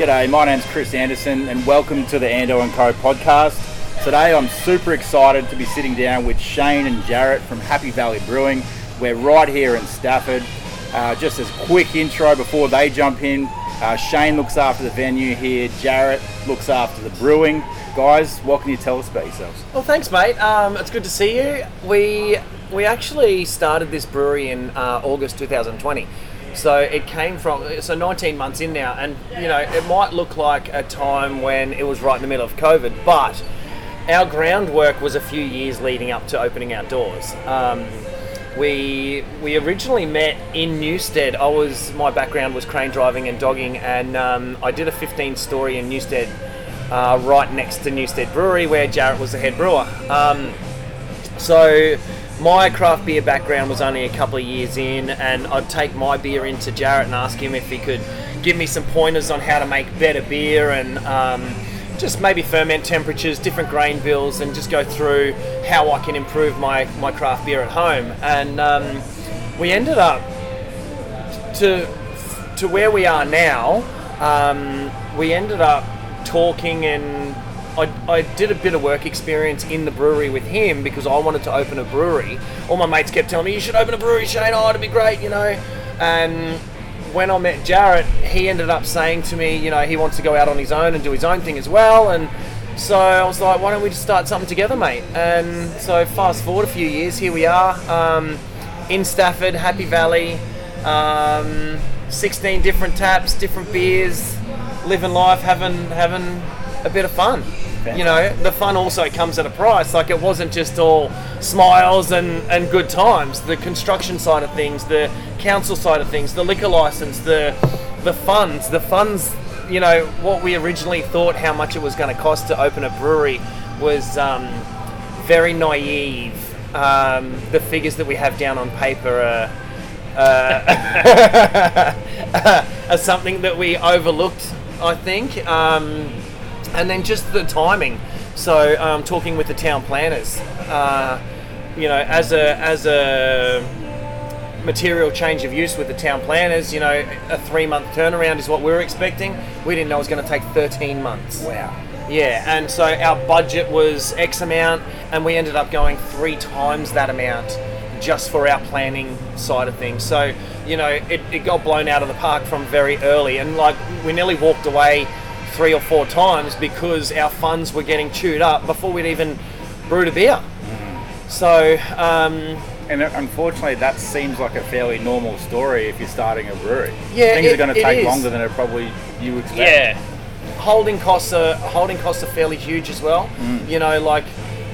G'day, my name's Chris Anderson, and welcome to the Ando and Co podcast. Today, I'm super excited to be sitting down with Shane and Jarrett from Happy Valley Brewing. We're right here in Stafford. Uh, just as a quick intro before they jump in, uh, Shane looks after the venue here. Jarrett looks after the brewing. Guys, what can you tell us about yourselves? Well, thanks, mate. Um, it's good to see you. We we actually started this brewery in uh, August 2020. So it came from so 19 months in now, and you know it might look like a time when it was right in the middle of COVID, but our groundwork was a few years leading up to opening our doors. Um, we we originally met in Newstead. I was my background was crane driving and dogging, and um, I did a 15 story in Newstead, uh, right next to Newstead Brewery, where Jarrett was the head brewer. Um, so my craft beer background was only a couple of years in, and I'd take my beer into Jarrett and ask him if he could give me some pointers on how to make better beer and um, just maybe ferment temperatures, different grain bills, and just go through how I can improve my, my craft beer at home. And um, we ended up to to where we are now. Um, we ended up talking and I, I did a bit of work experience in the brewery with him because I wanted to open a brewery. All my mates kept telling me, you should open a brewery, Shane, oh, it'd be great, you know. And when I met Jarrett, he ended up saying to me, you know, he wants to go out on his own and do his own thing as well. And so I was like, why don't we just start something together, mate? And so fast forward a few years, here we are um, in Stafford, Happy Valley, um, 16 different taps, different beers, living life, having having a bit of fun. You know, the fun also comes at a price. Like it wasn't just all smiles and, and good times. The construction side of things, the council side of things, the liquor license, the the funds, the funds. You know, what we originally thought how much it was going to cost to open a brewery was um, very naive. Um, the figures that we have down on paper are. Uh, are something that we overlooked, I think. Um, and then just the timing. So um, talking with the town planners, uh, you know, as a as a material change of use with the town planners, you know, a three month turnaround is what we were expecting. We didn't know it was going to take 13 months. Wow. Yeah, and so our budget was X amount, and we ended up going three times that amount just for our planning side of things. So, you know, it, it got blown out of the park from very early, and like we nearly walked away three or four times because our funds were getting chewed up before we'd even brewed a beer. So, um, And unfortunately, that seems like a fairly normal story if you're starting a brewery. Yeah, Things it- are going to take longer than it probably you expect. Yeah. holding costs are holding costs are fairly huge as well. You know, like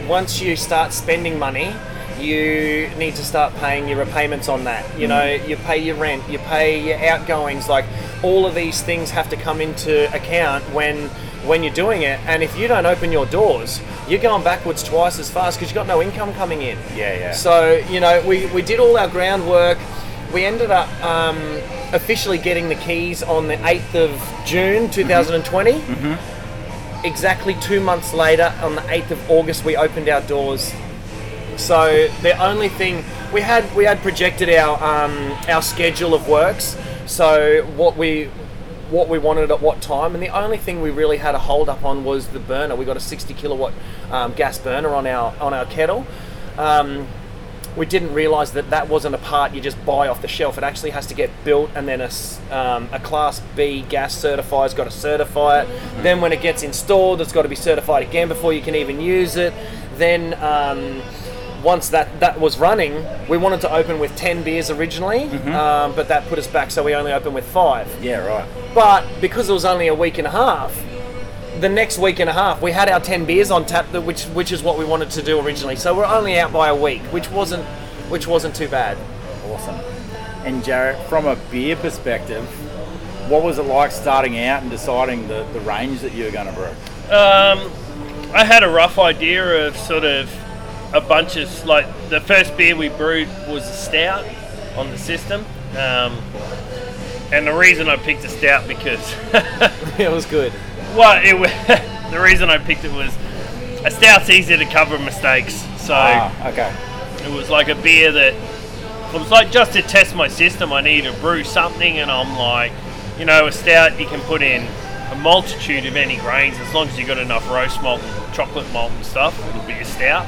once you start spending money, you need to start paying your repayments on that. You know, mm. you pay your rent, you pay your outgoings. Like all of these things have to come into account when when you're doing it. And if you don't open your doors, you're going backwards twice as fast because you've got no income coming in. Yeah, yeah. So you know, we, we did all our groundwork. We ended up um, officially getting the keys on the 8th of June mm-hmm. 2020. Mm-hmm. Exactly two months later, on the 8th of August, we opened our doors. So the only thing we had we had projected our um, our schedule of works. So what we what we wanted at what time, and the only thing we really had a hold up on was the burner. We got a 60 kilowatt um, gas burner on our on our kettle. Um, we didn't realise that that wasn't a part you just buy off the shelf. It actually has to get built, and then a, um, a Class B gas certifier's got to certify it. Then when it gets installed, it's got to be certified again before you can even use it. Then um, once that that was running, we wanted to open with ten beers originally, um, but that put us back, so we only opened with five. Yeah, right. But because it was only a week and a half, the next week and a half we had our 10 beers on tap which which is what we wanted to do originally so we're only out by a week which wasn't which wasn't too bad Awesome. And Jarrett, from a beer perspective, what was it like starting out and deciding the, the range that you were going to brew? Um, I had a rough idea of sort of a bunch of like the first beer we brewed was a stout on the system, um, and the reason I picked a stout because it was good well, it wa- the reason I picked it was a stout's easier to cover mistakes, so Ah, okay. it was like a beer that it was like just to test my system. I need to brew something, and I'm like, you know, a stout you can put in a multitude of any grains as long as you've got enough roast malt and chocolate malt and stuff. It'll be a stout.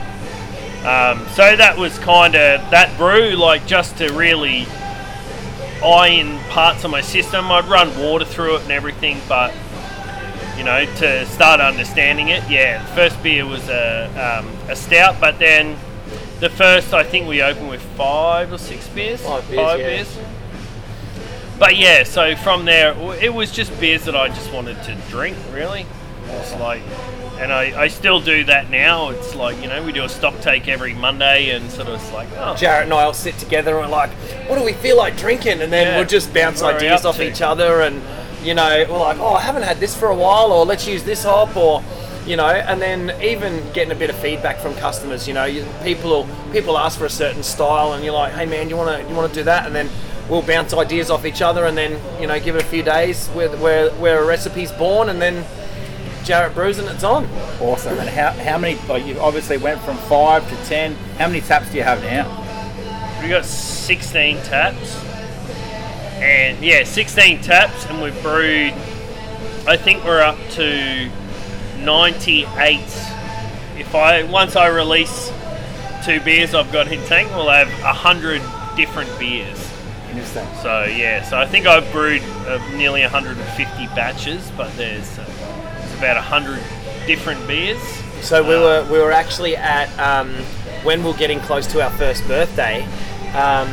Um, so that was kind of that brew, like just to really iron parts of my system. I'd run water through it and everything, but you know, to start understanding it, yeah, the first beer was a, um, a stout, but then the first, I think we opened with five or six beers. Five beers, yeah. beers. But yeah, so from there, it was just beers that I just wanted to drink, really. It's like, and I, I still do that now. It's like, you know, we do a stock take every Monday and sort of it's like, oh, Jarrett and I will sit together and we're like, what do we feel like drinking? And then Yeah. we'll just bounce ideas off to? each other and, you know, we're like, oh, I haven't had this for a while or let's use this hop or, you know, and then even getting a bit of feedback from customers, you know, you, people people ask for a certain style and you're like, hey man, you want to you want to do that? And then we'll bounce ideas off each other and then, you know, give it a few days where, where, where a recipe's born and then Jarrett brews and it's on. Awesome. And how, how many, like you obviously went from five to ten. How many taps do you have now? We've got 16 taps. And yeah, 16 taps, and we've brewed, I think we're up to 98. If I, once I release two beers I've got in tank, we'll have 100 different beers. Interesting. So yeah, so I think I've brewed uh, nearly 150 batches, but there's, uh, there's about 100 different beers. So we were we were actually at um, when we are getting close to our first birthday. Um,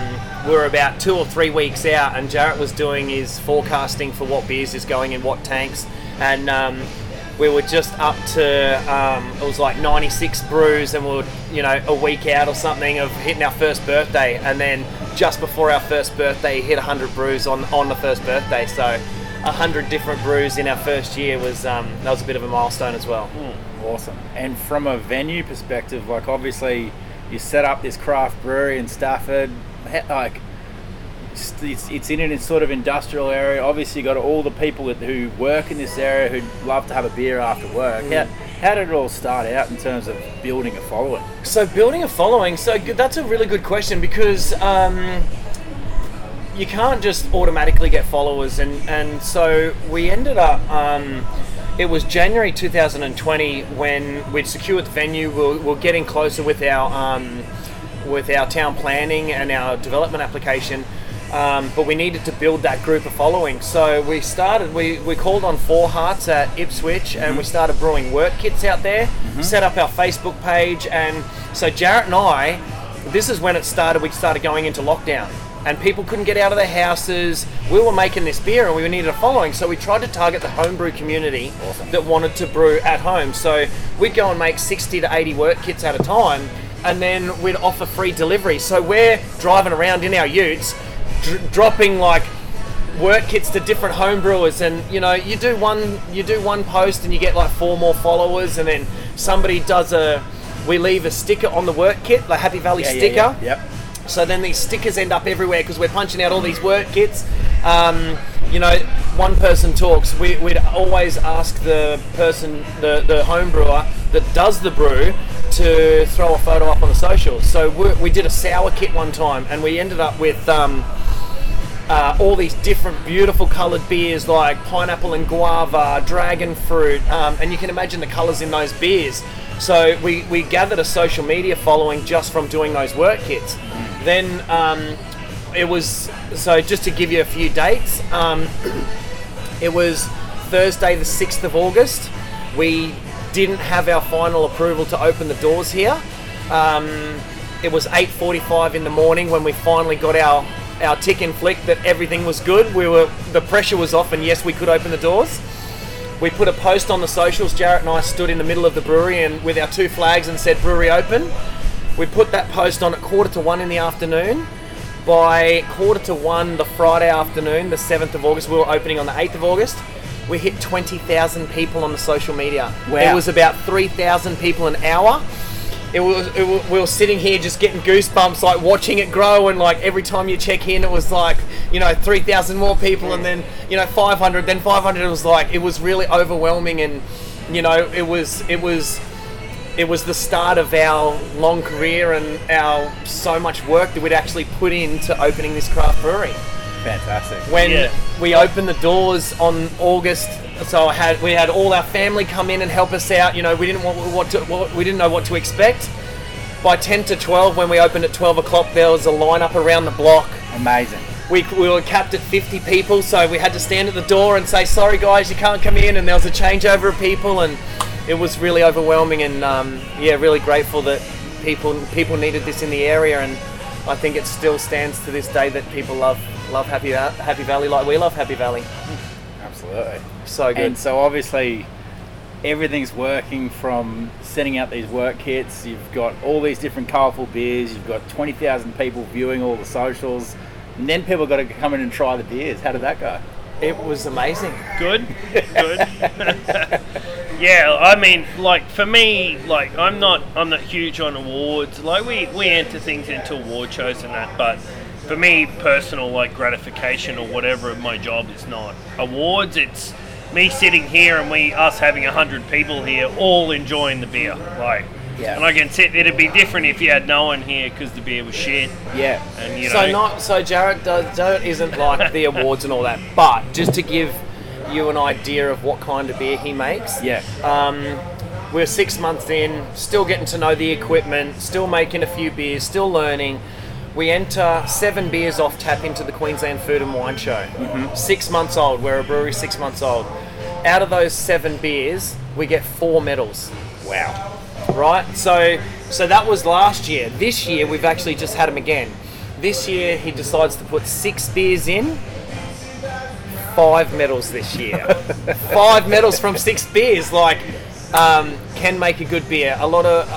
we were about two or three weeks out, and Jarrett was doing his forecasting for what beers is going in what tanks, and um, we were just up to um, it was like 96 brews, and we were you know a week out or something of hitting our first birthday, and then just before our first birthday, hit 100 brews on on the first birthday. So. 100 different brews in our first year was um, that was a bit of a milestone as well. Awesome. And from a venue perspective, like obviously you set up this craft brewery in Stafford, like it's, it's, in an sort of industrial area. Obviously, you got all the people who work in this area who love to have a beer after work. How, how did it all start out in terms of building a following? So building a following, so that's a really good question because um, you can't just automatically get followers, and and so we ended up. Um, it was January 2020 when we'd secured the venue. We We're, we're getting closer with our um, with our town planning and our development application. Um, but we needed to build that group of following. So we started, we, we called on Four Hearts at Ipswich and we started brewing wort kits out there, set up our Facebook page. And so Jarrett and I, this is when it started, we started going into lockdown. And people couldn't get out of their houses. We were making this beer and we needed a following. So we tried to target the homebrew community that wanted to brew at home. So we'd go and make 60 to 80 wort kits at a time and then we'd offer free delivery. So we're driving around in our utes, dr- dropping like wort kits to different home brewers, and you know, you do one, you do one post, and you get like four more followers, and then somebody does a, we leave a sticker on the work kit, the Happy Valley sticker. Yep. So then these stickers end up everywhere because we're punching out all these wort kits. Um, you know, one person talks. We, we'd always ask the person, the, the home brewer that does the brew, to throw a photo up on the socials. So we, we did a sour kit one time, and we ended up with um, uh, all these different beautiful coloured beers like pineapple and guava, dragon fruit, um, and you can imagine the colours in those beers. So we, we gathered a social media following just from doing those wort kits. Then um, it was so just to give you a few dates. Um, it was Thursday, the sixth of August. We didn't have our final approval to open the doors here. Um, it was 8:45 in the morning when we finally got our our tick and flick that everything was good. We were the pressure was off, and yes, we could open the doors. We put a post on the socials. Jarrett and I stood in the middle of the brewery and with our two flags and said "Brewery open." We put that post on at quarter to one in the afternoon. By quarter to one the Friday afternoon, the 7th of August, we were opening on the 8th of August. We hit 20,000 people on the social media. Wow. It was about 3,000 people an hour. It was, it was, we were sitting here just getting goosebumps, like watching it grow, and like every time you check in, it was like, you know, 3,000 more people, and then, you know, 500, then 500. It was like, it was really overwhelming, and, you know, it was, it was, it was the start of our long career and our so much work that we'd actually put into opening this craft brewery. Fantastic. When Yeah. we opened the doors on August so I had we had all our family come in and help us out. You know, we didn't want what to, what, we didn't know what to expect. By 10 to 12, when we opened at 12 o'clock, there was a lineup around the block. Amazing. We, we were capped at 50 people, so we had to stand at the door and say, "Sorry, guys, you can't come in." And there was a changeover of people, and it was really overwhelming. And um, yeah, really grateful that people people needed this in the area, and I think it still stands to this day that people love love Happy Happy Valley like we love Happy Valley. Absolutely. So good. And so obviously everything's working from sending out these wort kits. You've got all these different colourful beers. You've got 20,000 people viewing all the socials. And then people got to come in and try the beers. How did that go? It was amazing. Good, good. yeah, I mean, like for me, like I'm not, I'm not huge on awards. Like we we enter things into award shows and that, but for me, personal like gratification or whatever of my job is not awards. It's me sitting here and we us having a hundred people here all enjoying the beer. Like, Yeah. and I can sit. It'd be different if you had no one here because the beer was shit. Yeah. And you know, So not so Jarrett does Jarrett isn't like the awards and all that, but just to give you an idea of what kind of beer he makes. Yeah. Um, we're six months in, still getting to know the equipment, still making a few beers, still learning. We enter seven beers off tap into the Queensland Food and Wine Show. Six months old. We're a brewery six months old. Out of those seven beers, we get four medals. wow. Right. So, so that was last year. This year, we've actually just had him again. This year, he decides to put six beers in. Five medals this year. Five medals from six beers. Like, um, can make a good beer. A lot of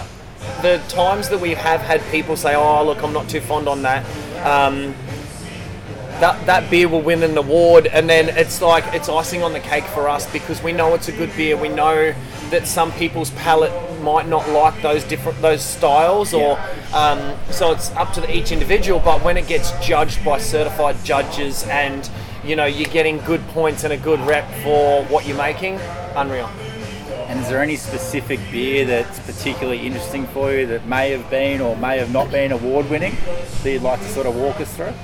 the times that we have had people say, "Oh, look, I'm not too fond on that." Um, that that beer will win an award, and then it's like it's icing on the cake for us because we know it's a good beer. We know that some people's palate might not like those different those styles, or um, so it's up to the, each individual. But when it gets judged by certified judges, and you know you're getting good points and a good rep for what you're making, unreal. And is there any specific beer that's particularly interesting for you that may have been or may have not been award winning that you'd like to sort of walk us through?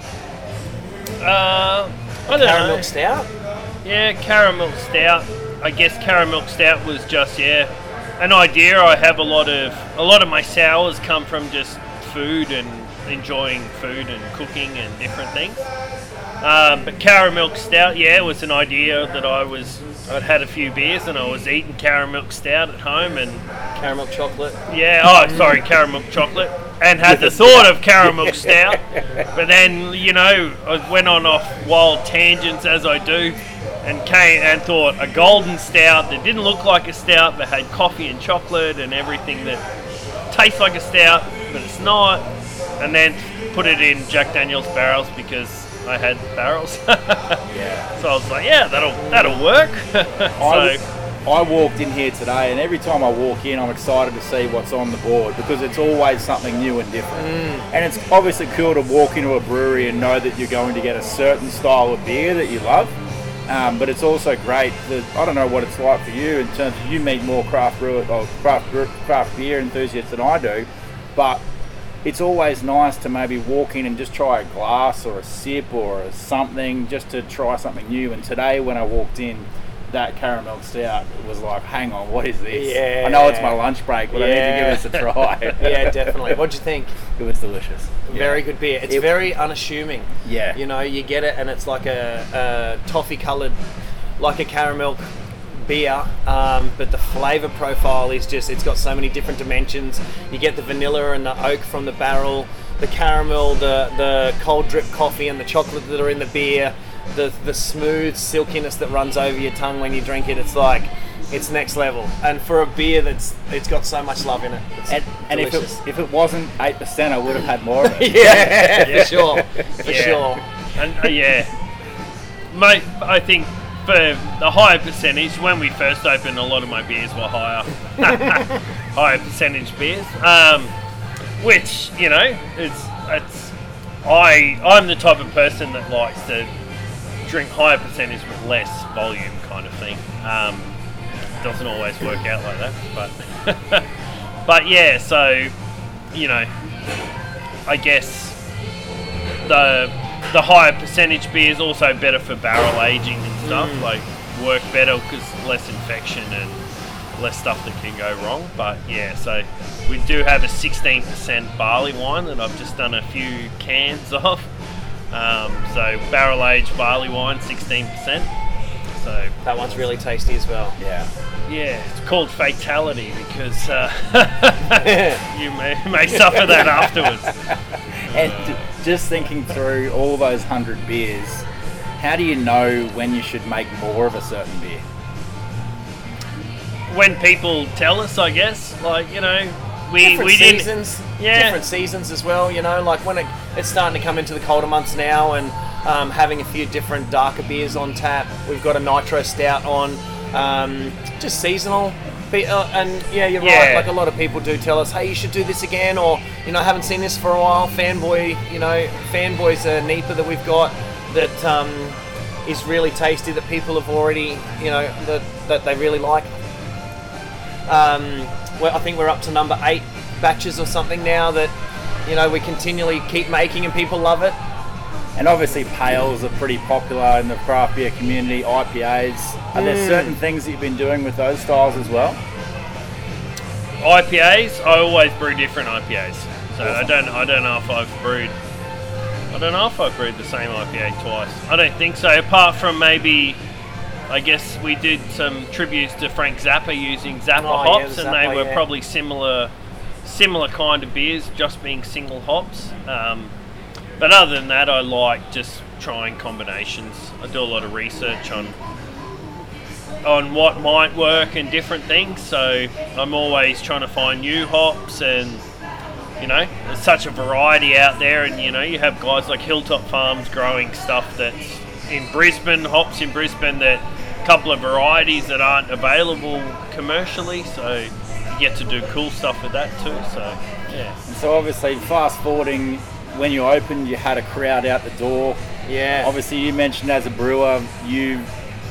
uh, I don't know. Caramel stout. Yeah, caramel stout. I guess caramel stout was just yeah, an idea. I have a lot of a lot of my sours come from just food and enjoying food and cooking and different things. Um, but caramel stout, yeah, was an idea that I was. I'd had a few beers and I was eating caramel stout at home and Caramel chocolate. yeah, oh, sorry, caramel chocolate. And had the thought of caramel stout. But then, you know, I went on off wild tangents as I do and came and thought a golden stout that didn't look like a stout but had coffee and chocolate and everything that tastes like a stout but it's not. And then put it in Jack Daniels barrels because I had barrels. Yeah. so I was like, yeah, that'll that'll work. I, so I walked in here today, and every time I walk in, I'm excited to see what's on the board because it's always something new and different. Mm. And it's obviously cool to walk into a brewery and know that you're going to get a certain style of beer that you love. Um, but it's also great that I don't know what it's like for you in terms of you meet more craft brewer or craft craft beer enthusiasts than I do, but it's always nice to maybe walk in and just try a glass or a sip or a something just to try something new. And today when I walked in, that caramel stout was like, hang on, what is this? Yeah. I know it's my lunch break, but I need to give this a try. Yeah, definitely. What'd you think? it was delicious. Very good beer. It's It- very unassuming. Yeah. You know, you get it and it's like a, a toffee coloured, like a caramel beer, um, but the flavour profile is just, it's got so many different dimensions. You get the vanilla and the oak from the barrel, the caramel, the, the cold drip coffee and the chocolate that are in the beer, the, the smooth silkiness that runs over your tongue when you drink it. It's like, it's next level. And for a beer that's, it's got so much love in it. It's And, and if it, if it wasn't 8%, I would have had more of it. yeah, for sure, for Yeah. sure. And uh, yeah, mate, I think for the higher percentage, when we first opened, a lot of my beers were higher, higher percentage beers. Um, which you know, it's it's I I'm the type of person that likes to drink higher percentage with less volume, kind of thing. Um, doesn't always work out like that, but but yeah, so you know, I guess the the higher percentage beer is also better for barrel aging and stuff. Like work better because less infection and less stuff that can go wrong. But yeah, so we do have a 16% barley wine that I've just done a few cans of. Um, so barrel aged barley wine, 16%. So That one's really tasty as well. Yeah. yeah, it's called fatality because uh, you may, may suffer that afterwards. And d- just thinking through all those hundred beers, how do you know when you should make more of a certain beer? When people tell us, I guess, like you know, we different we seasons, Yeah. different seasons as well. You know, like when it, it's starting to come into the colder months now, and um, having a few different darker beers on tap. We've got a nitro stout on, um, just seasonal. Be- uh, and yeah, you're right. Like a lot of people do tell us, hey, you should do this again, or you know, I haven't seen this for a while. Fanboy, you know, fanboy's a NEPA that we've got that um, is really tasty. That people have already, you know, that that they really like. Um, I think we're up to number eight batches or something now that you know we continually keep making and people love it. And obviously, pales are pretty popular in the craft beer community. IPAs. Are there Mm. certain things that you've been doing with those styles as well? IPAs, I always brew different IPAs. So I don't I don't know if I've brewed I don't know if I've brewed the same IPA twice. I don't think so. Apart from maybe I guess we did some tributes to Frank Zappa using Zappa Oh, yeah, hops the and Zappa, they were yeah. probably similar similar kind of beers, just being single hops. Um, but other than that I like just trying combinations. I do a lot of research on on what might work and different things. So I'm always trying to find new hops and you know, there's such a variety out there and you know, you have guys like Hilltop Farms growing stuff that's in Brisbane, hops in Brisbane that a couple of varieties that aren't available commercially, so you get to do cool stuff with that too. So yeah. And so, obviously, fast forwarding, when you opened, you had a crowd out the door. Yeah. Obviously, you mentioned as a brewer, you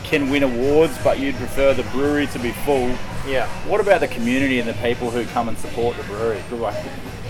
can win awards, but you'd prefer the brewery to be full. Yeah. What about the community and the people who come and support the brewery? Who, like,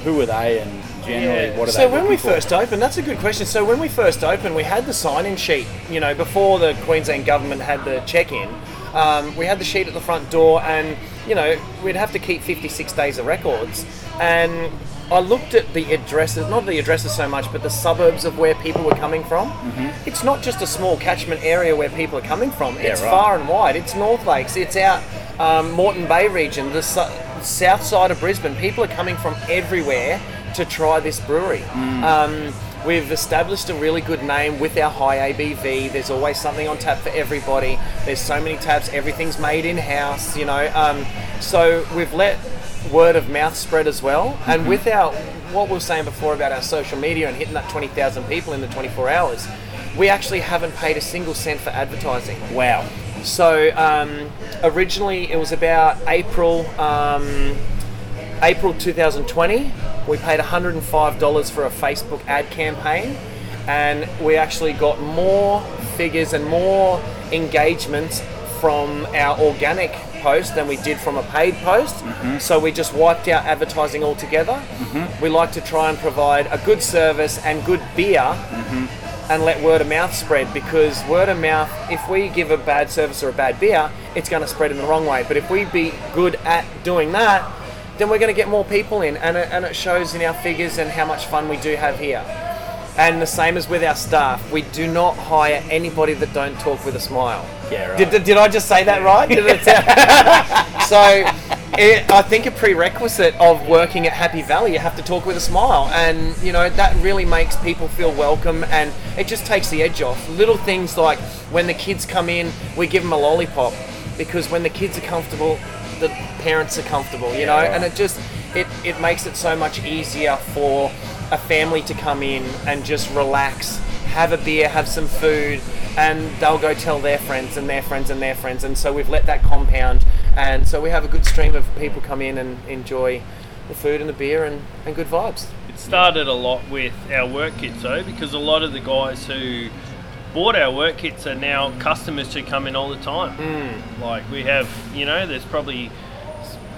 who are they, and generally, Yeah. what are so they? So when we for? first opened, that's a good question. So when we first opened, we had the sign-in sheet. You know, before the Queensland government had the check-in, um, we had the sheet at the front door, and you know, we'd have to keep 56 days of records. And I looked at the addresses, not the addresses so much, but the suburbs of where people were coming from. Mm-hmm. It's not just a small catchment area where people are coming from. it's right. far and wide. It's North Lakes. It's out um, Moreton Bay region, the su- south side of Brisbane. People are coming from everywhere to try this brewery. Um, we've established a really good name with our high ABV. There's always something on tap for everybody. There's so many taps. Everything's made in house. You know, um, so we've let word of mouth spread as well. And with our what we were saying before about our social media and hitting that 20,000 people in the 24 hours, we actually haven't paid a single cent for advertising. Wow. So um, originally it was about April, um, April 2020. We paid $105 for a Facebook ad campaign, and we actually got more figures and more engagements from our organic post than we did from a paid post. Mm-hmm. So we just wiped out advertising altogether. Mm-hmm. We like to try and provide a good service and good beer mm-hmm. and let word of mouth spread because word of mouth, if we give a bad service or a bad beer, it's going to spread in the wrong way. But if we be good at doing that, then we're going to get more people in, and it, and it shows in our figures and how much fun we do have here. And the same as with our staff, we do not hire anybody that don't talk with a smile. Yeah, right. Did, did, did I just say that right? So, it, I think a prerequisite of working at Happy Valley, you have to talk with a smile, and you know that really makes people feel welcome, and it just takes the edge off. Little things like when the kids come in, we give them a lollipop because when the kids are comfortable, the parents are comfortable, you know, Yeah. and it just it it makes it so much easier for a family to come in and just relax, have a beer, have some food, and they'll go tell their friends and their friends and their friends. And so we've let that compound, and so we have a good stream of people come in and enjoy the food and the beer and, and good vibes. It started a lot with our wort kits though, because a lot of the guys who bought our wort kits are now customers who come in all the time. Mm. Like we have, you know, there's probably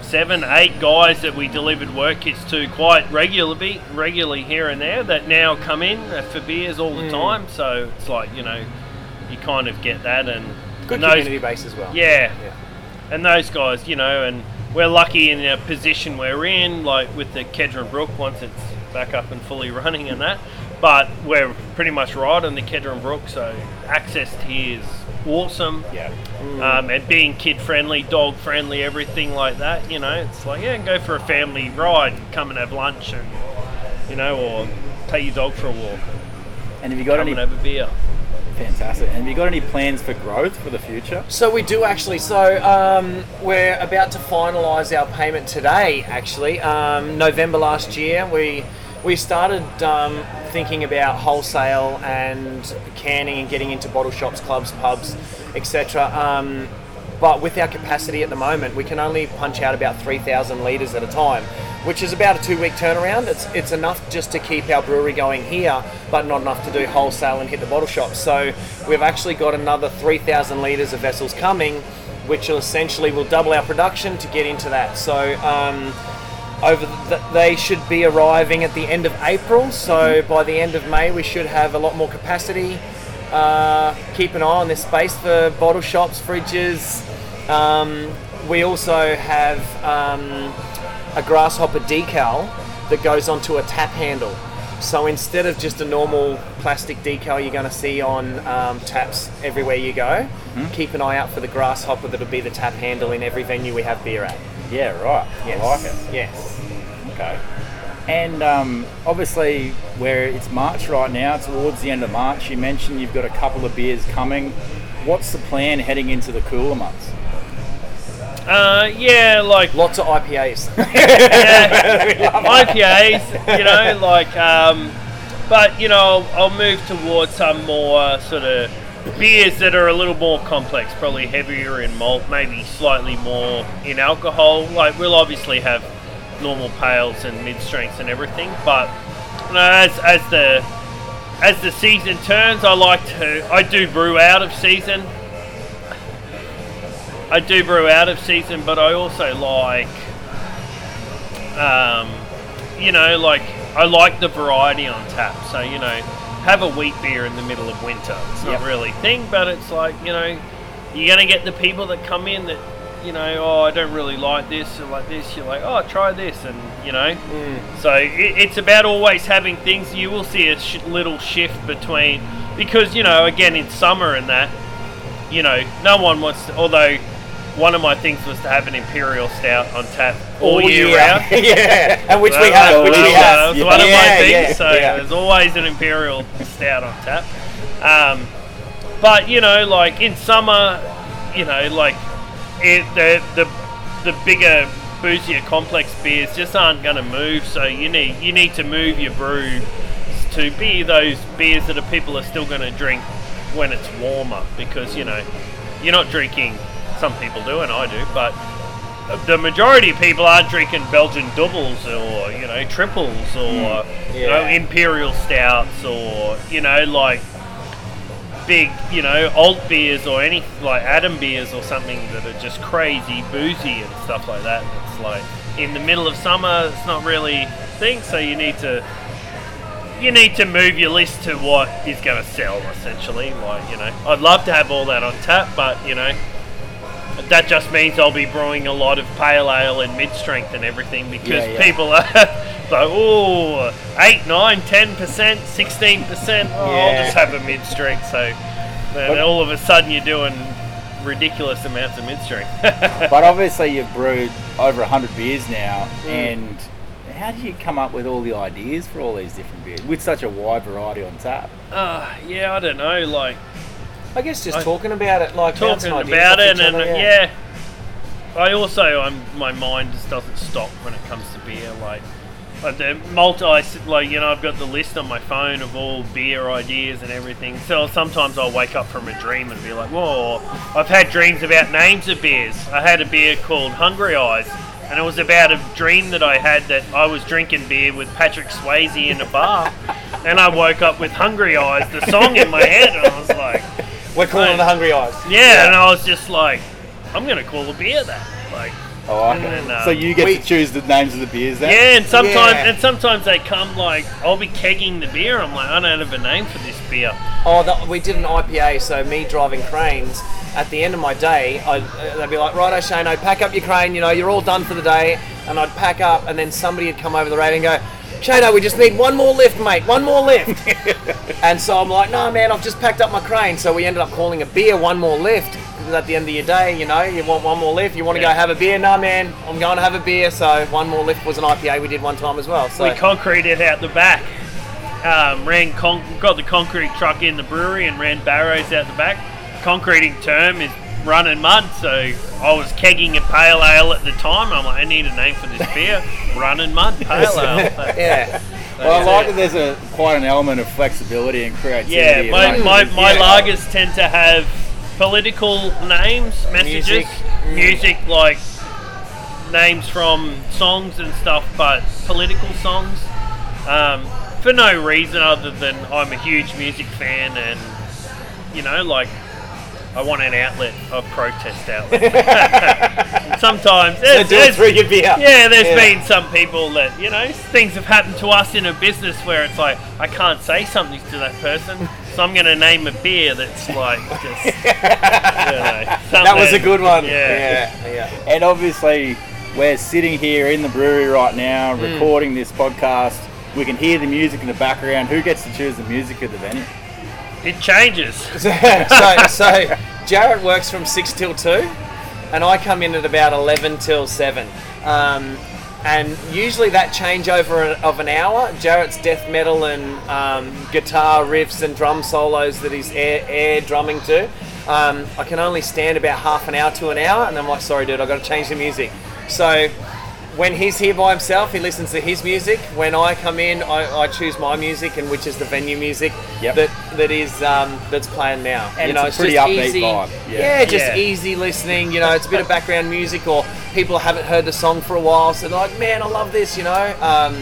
seven, eight guys that we delivered wort kits to quite regularly, regularly here and there that now come in for beers all the mm. time. So it's like you know, you kind of get that, and Good And those- community base as well. Yeah. Yeah. And those guys, you know, and we're lucky in the position we're in, like with the Kedron Brook once it's back up and fully running and that. But we're pretty much right on the Kedron Brook, so access to here is awesome. Yeah. Um, and being kid friendly, dog friendly, everything like that, you know, it's like, yeah, go for a family ride, come and have lunch, and, you know, or take your dog for a walk, And have you got come any and have a beer. fantastic? And have you got any plans for growth for the future? So we do actually. So um, we're about to finalise our payment today. Actually, um, November last year, we we started um, thinking about wholesale and canning and getting into bottle shops, clubs, pubs, etc. Um, but with our capacity at the moment, we can only punch out about 3,000 litres at a time, which is about a two-week turnaround. It's it's enough just to keep our brewery going here, but not enough to do wholesale and hit the bottle shops. So we've actually got another 3,000 litres of vessels coming, which essentially will double our production to get into that. So. Um, over the, they should be arriving at the end of April. So by the end of May, we should have a lot more capacity. Uh, keep an eye on this space for bottle shops, fridges. Um, we also have um, a grasshopper decal that goes onto a tap handle. So instead of just a normal plastic decal you're going to see on um, taps everywhere you go, keep an eye out for the grasshopper that'll be the tap handle in every venue we have beer at. Yeah, right. Yes. I like it. Yes. Okay. And um, obviously, where it's March right now, towards the end of March, you mentioned you've got a couple of beers coming. What's the plan heading into the cooler months? Uh, yeah, like Lots of IPAs. IPAs, you know, like, um, but you know, I'll, I'll move towards some more sort of beers that are a little more complex, probably heavier in malt, maybe slightly more in alcohol. Like, we'll obviously have normal pales and mid strengths and everything, but you know, as as the as the season turns, I like to I do brew out of season. I do brew out of season, but I also like um, you know, like I like the variety on tap. So you know, have a wheat beer in the middle of winter. It's not Yep. really a thing, but it's like you know, you're gonna get the people that come in that you know, oh, I don't really like this or like this. You're like, oh, try this, and you know. Mm. So it, it's about always having things. You will see a sh- little shift between because you know, again, in summer and that, you know, no one wants. To, although one of my things was to have an imperial stout on tap all, year round. yeah, and which we That- have, which that- we that have. was one of my Yeah, things. yeah, so yeah. there's always an imperial stout on tap. Um, but you know, like in summer, you know, like it, the the the bigger, boozier, complex beers just aren't going to move. So you need you need to move your brew to be those beers that are people are still going to drink when it's warmer because you know you're not drinking. Some people do, and I do, but the majority of people aren't drinking Belgian doubles or you know triples or hmm. you know imperial stouts or you know like big you know alt beers or any like Adam beers or something that are just crazy boozy and stuff like that. It's like in the middle of summer, it's not really a thing. So you need to you need to move your list to what is going to sell essentially. Like you know, I'd love to have all that on tap, but you know. That just means I'll be brewing a lot of pale ale and mid strength and everything because Yeah, yeah. people are like, oh, 8, 9, 10%, 16%. Oh, I'll just have a mid strength. So then all of a sudden you're doing ridiculous amounts of mid strength. But obviously, you've brewed over 100 beers now, and how do you come up with all the ideas for all these different beers with such a wide variety on tap? uh, yeah, I don't know. Like, I guess just I- talking about it, like talking about it, and other, yeah. I also, I'm my mind just doesn't stop when it comes to beer. Like, like the multi, like you know, I've got the list on my phone of all beer ideas and everything. So sometimes I'll wake up from a dream and be like, "Whoa!" I've had dreams about names of beers. I had a beer called Hungry Eyes. And it was about a dream that I had that I was drinking beer with Patrick Swayze in a bar, and I woke up with Hungry Eyes, the song in my head, and I was like, We're calling Right. the Hungry Eyes. yeah, and I was just like, I'm gonna call the beer that. Like, I like it. And, uh, so you get we- to choose the names of the beers then? yeah, and sometimes Yeah. and sometimes they come like, I'll be kegging the beer. I'm like, I don't have a name for this beer. Oh, the, we did an IPA, so me driving cranes, at the end of my day, I'd, uh, they'd be like, "Righto, Shano, pack up your crane. You know, you're all done for the day." And I'd pack up, and then somebody would come over the radio and go, "Shano, we just need one more lift, mate. One more lift." and so I'm like, "No, man, I've just packed up my crane." So we ended up calling a beer one more lift. 'Cause At the end of your day, you know, you want one more lift. You want to Yeah. go have a beer? No, man, I'm going to have a beer. So one more lift was an IPA we did one time as well. So We concreted out the back. Um, ran con- got the concrete truck in the brewery and ran barrows out the back. Concreting term is running mud, so I was kegging a pale ale at the time. I'm like, I need a name for this beer. running mud pale ale. yeah. Well, I like it. that there's a quite an element of flexibility and creativity. Yeah, my, my, my yeah. lagers tend to have political names, messages, Music. music, Mm. like names from songs and stuff, but political songs. Um, for no reason other than I'm a huge music fan and, you know, like, I want an outlet, a protest outlet. Sometimes there's, there's- through your beer. yeah, there's Yeah. been some people that, you know, things have happened to us in a business where it's like, I can't say something to that person, so I'm going to name a beer that's like just, you know, That was a good one. Yeah. yeah, yeah. And obviously, we're sitting here in the brewery right now, Mm. recording this podcast. We can hear the music in the background. Who gets to choose the music of the venue? It changes. so, so Jarrett works from six till two, and I come in at about eleven till seven. Um, and usually that changeover of an hour, Jarrett's death metal and um, guitar riffs and drum solos that he's air, air drumming to. Um, I can only stand about half an hour to an hour, and I'm like, sorry, dude, I've got to change the music. So when he's here by himself, he listens to his music. When I come in, I, I choose my music, and which is the venue music Yep. that that is um, that's playing now. And you know, it's a pretty just upbeat easy. vibe, yeah. Yeah, just Yeah. easy listening. You know, it's a bit of background music, or people haven't heard the song for a while, so they're like, "Man, I love this." You know, um,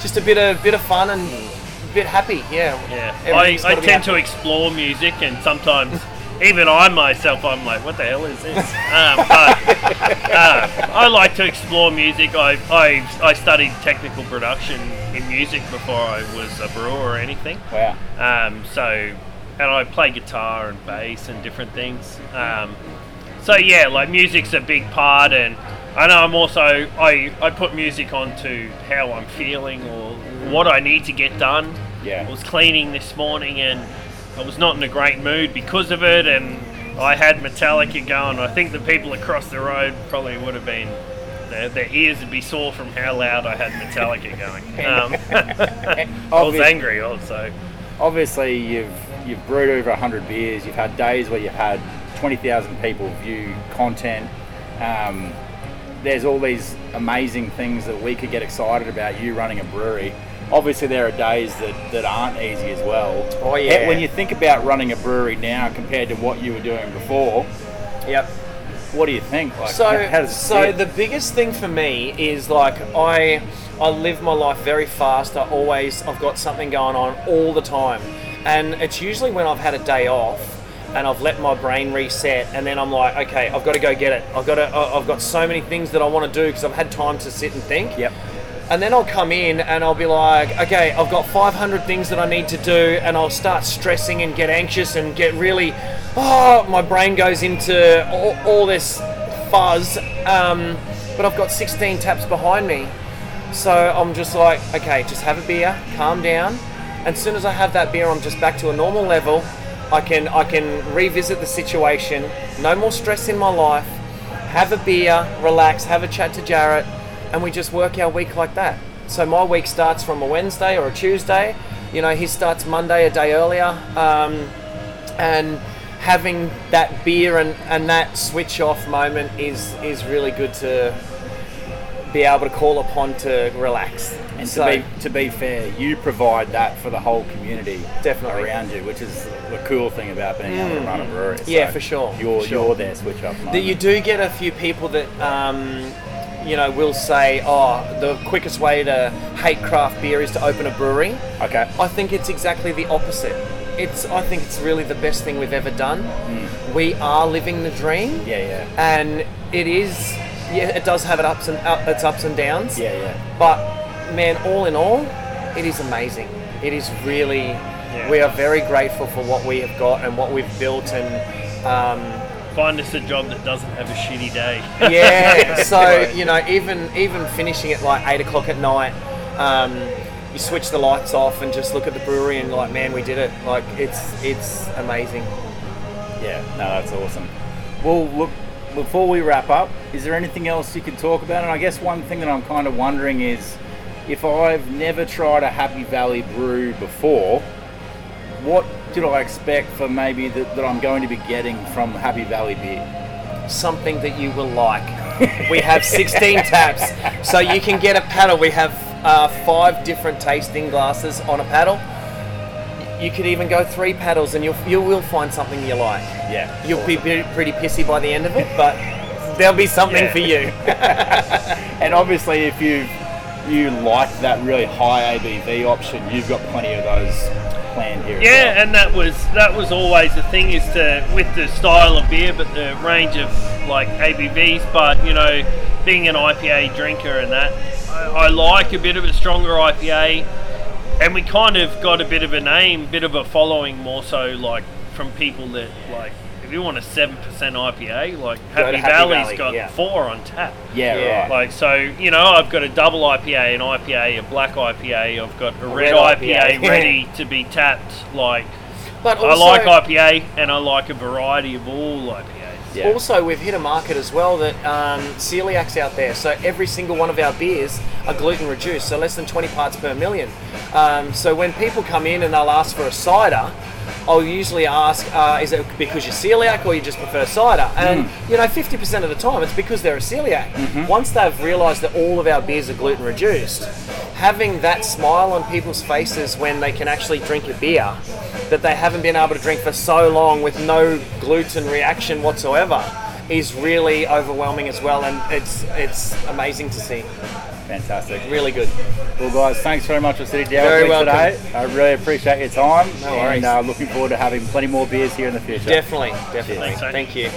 just a bit of bit of fun and a bit happy. Yeah, Yeah, I, I tend to explore music, and sometimes even I myself, I'm like, what the hell is this? Um, but uh, I like to explore music. I, I I studied technical production in music before I was a brewer or anything. Wow. Um, so, and I play guitar and bass and different things. Um, so yeah, like music's a big part, and I know I'm also I I put music onto how I'm feeling or what I need to get done. Yeah. I was cleaning this morning and I was not in a great mood because of it, and I had Metallica going. I think the people across the road probably would have been. Their, their ears would be sore from how loud I had Metallica going. Um, I was angry also. Obviously, you've you've brewed over hundred beers. You've had days where you've had twenty thousand people view content. Um, there's all these amazing things that we could get excited about you running a brewery. Obviously, there are days that, that aren't easy as well. Oh, eh, yeah. When you think about running a brewery now compared to what you were doing before, Yep. what do you think? Like, So, how, how does it so the biggest thing for me is like I, I live my life very fast. I always, I've got something going on all the time, and it's usually when I've had a day off and I've let my brain reset, and then I'm like, okay, I've got to go get it. I've got to, I've got so many things that I want to do because I've had time to sit and think. Yep. And then I'll come in and I'll be like, okay, I've got 500 things that I need to do, and I'll start stressing and get anxious and get really, oh, my brain goes into all, all this fuzz. Um, but I've got 16 taps behind me. So I'm just like, okay, just have a beer, calm down. And as soon as I have that beer, I'm just back to a normal level. I can I can revisit the situation. No more stress in my life. Have a beer, relax, have a chat to Jarrett, and we just work our week like that. So my week starts from a Wednesday or a Tuesday. You know, he starts Monday a day earlier. Um, and having that beer and, and that switch off moment is is really good to be able to call upon to relax. And So- to be to be fair, you provide that for the whole community Definitely. around you, which is the cool thing about being able to run a brewery. Yeah, for sure, You're for sure. you're there switch off. that you do get a few people that um, you know will say, "Oh, the quickest way to hate craft beer is to open a brewery." Okay. I think it's exactly the opposite. It's I think it's really the best thing we've ever done. We are living the dream. Yeah, yeah, and it is yeah it does have it ups and up, its ups and downs yeah, yeah. but man all in all it is amazing it is really we are very grateful for what we have got and what we've built and um, find us a job that doesn't have a shitty day. Yeah. So you know, even even finishing at like eight o'clock at night, um, you switch the lights off and just look at the brewery and like, man, we did it. Like it's it's amazing. Yeah, no, that's awesome. Well, look, before we wrap up, is there anything else you can talk about? And I guess one thing that I'm kind of wondering is if I've never tried a Happy Valley brew before, what did I expect for maybe that, that I'm going to be getting from Happy Valley beer? Something that you will like. we have 16 taps, so you can get a paddle. We have uh, five different tasting glasses on a paddle. You could even go three paddles, and you'll you will find something you like. Yeah, You'll be pretty pissy by the end of it, but there'll be something Yeah. for you. And obviously, if you you like that really high ABV option, you've got plenty of those planned here. Yeah, well. and that was that was always the thing is to with the style of beer, but the range of like ABVs. But you know, being an IPA drinker and that, I, I like a bit of a stronger IPA, and we kind of got a bit of a name, bit of a following, more so like from people that like. If you want a seven percent IPA, like Happy, to Happy Valley's Valley, got yeah. four on tap. yeah, Yeah. right. Like so, you know, I've got a double IPA, an IPA, a black IPA. I've got a, red, red IPA, IPA. ready to be tapped. Like But I like IPA, and I like a variety of all IPAs. Yeah. Also, we've hit a market as well that um, celiacs out there. So every single one of our beers are gluten reduced, so less than 20 parts per million. Um, so when people come in and they'll ask for a cider, I'll usually ask, uh, is it because you're celiac or you just prefer cider? And you know, 50% of the time it's because they're a celiac. Once they've realised that all of our beers are gluten reduced, having that smile on people's faces when they can actually drink a beer that they haven't been able to drink for so long with no gluten reaction whatsoever is really overwhelming as well and it's it's amazing to see Fantastic. really good Well, guys, thanks very much for sitting down Very with me welcome. today. I really appreciate your time. No. And uh, looking forward to having plenty more beers here in the future. definitely definitely thank you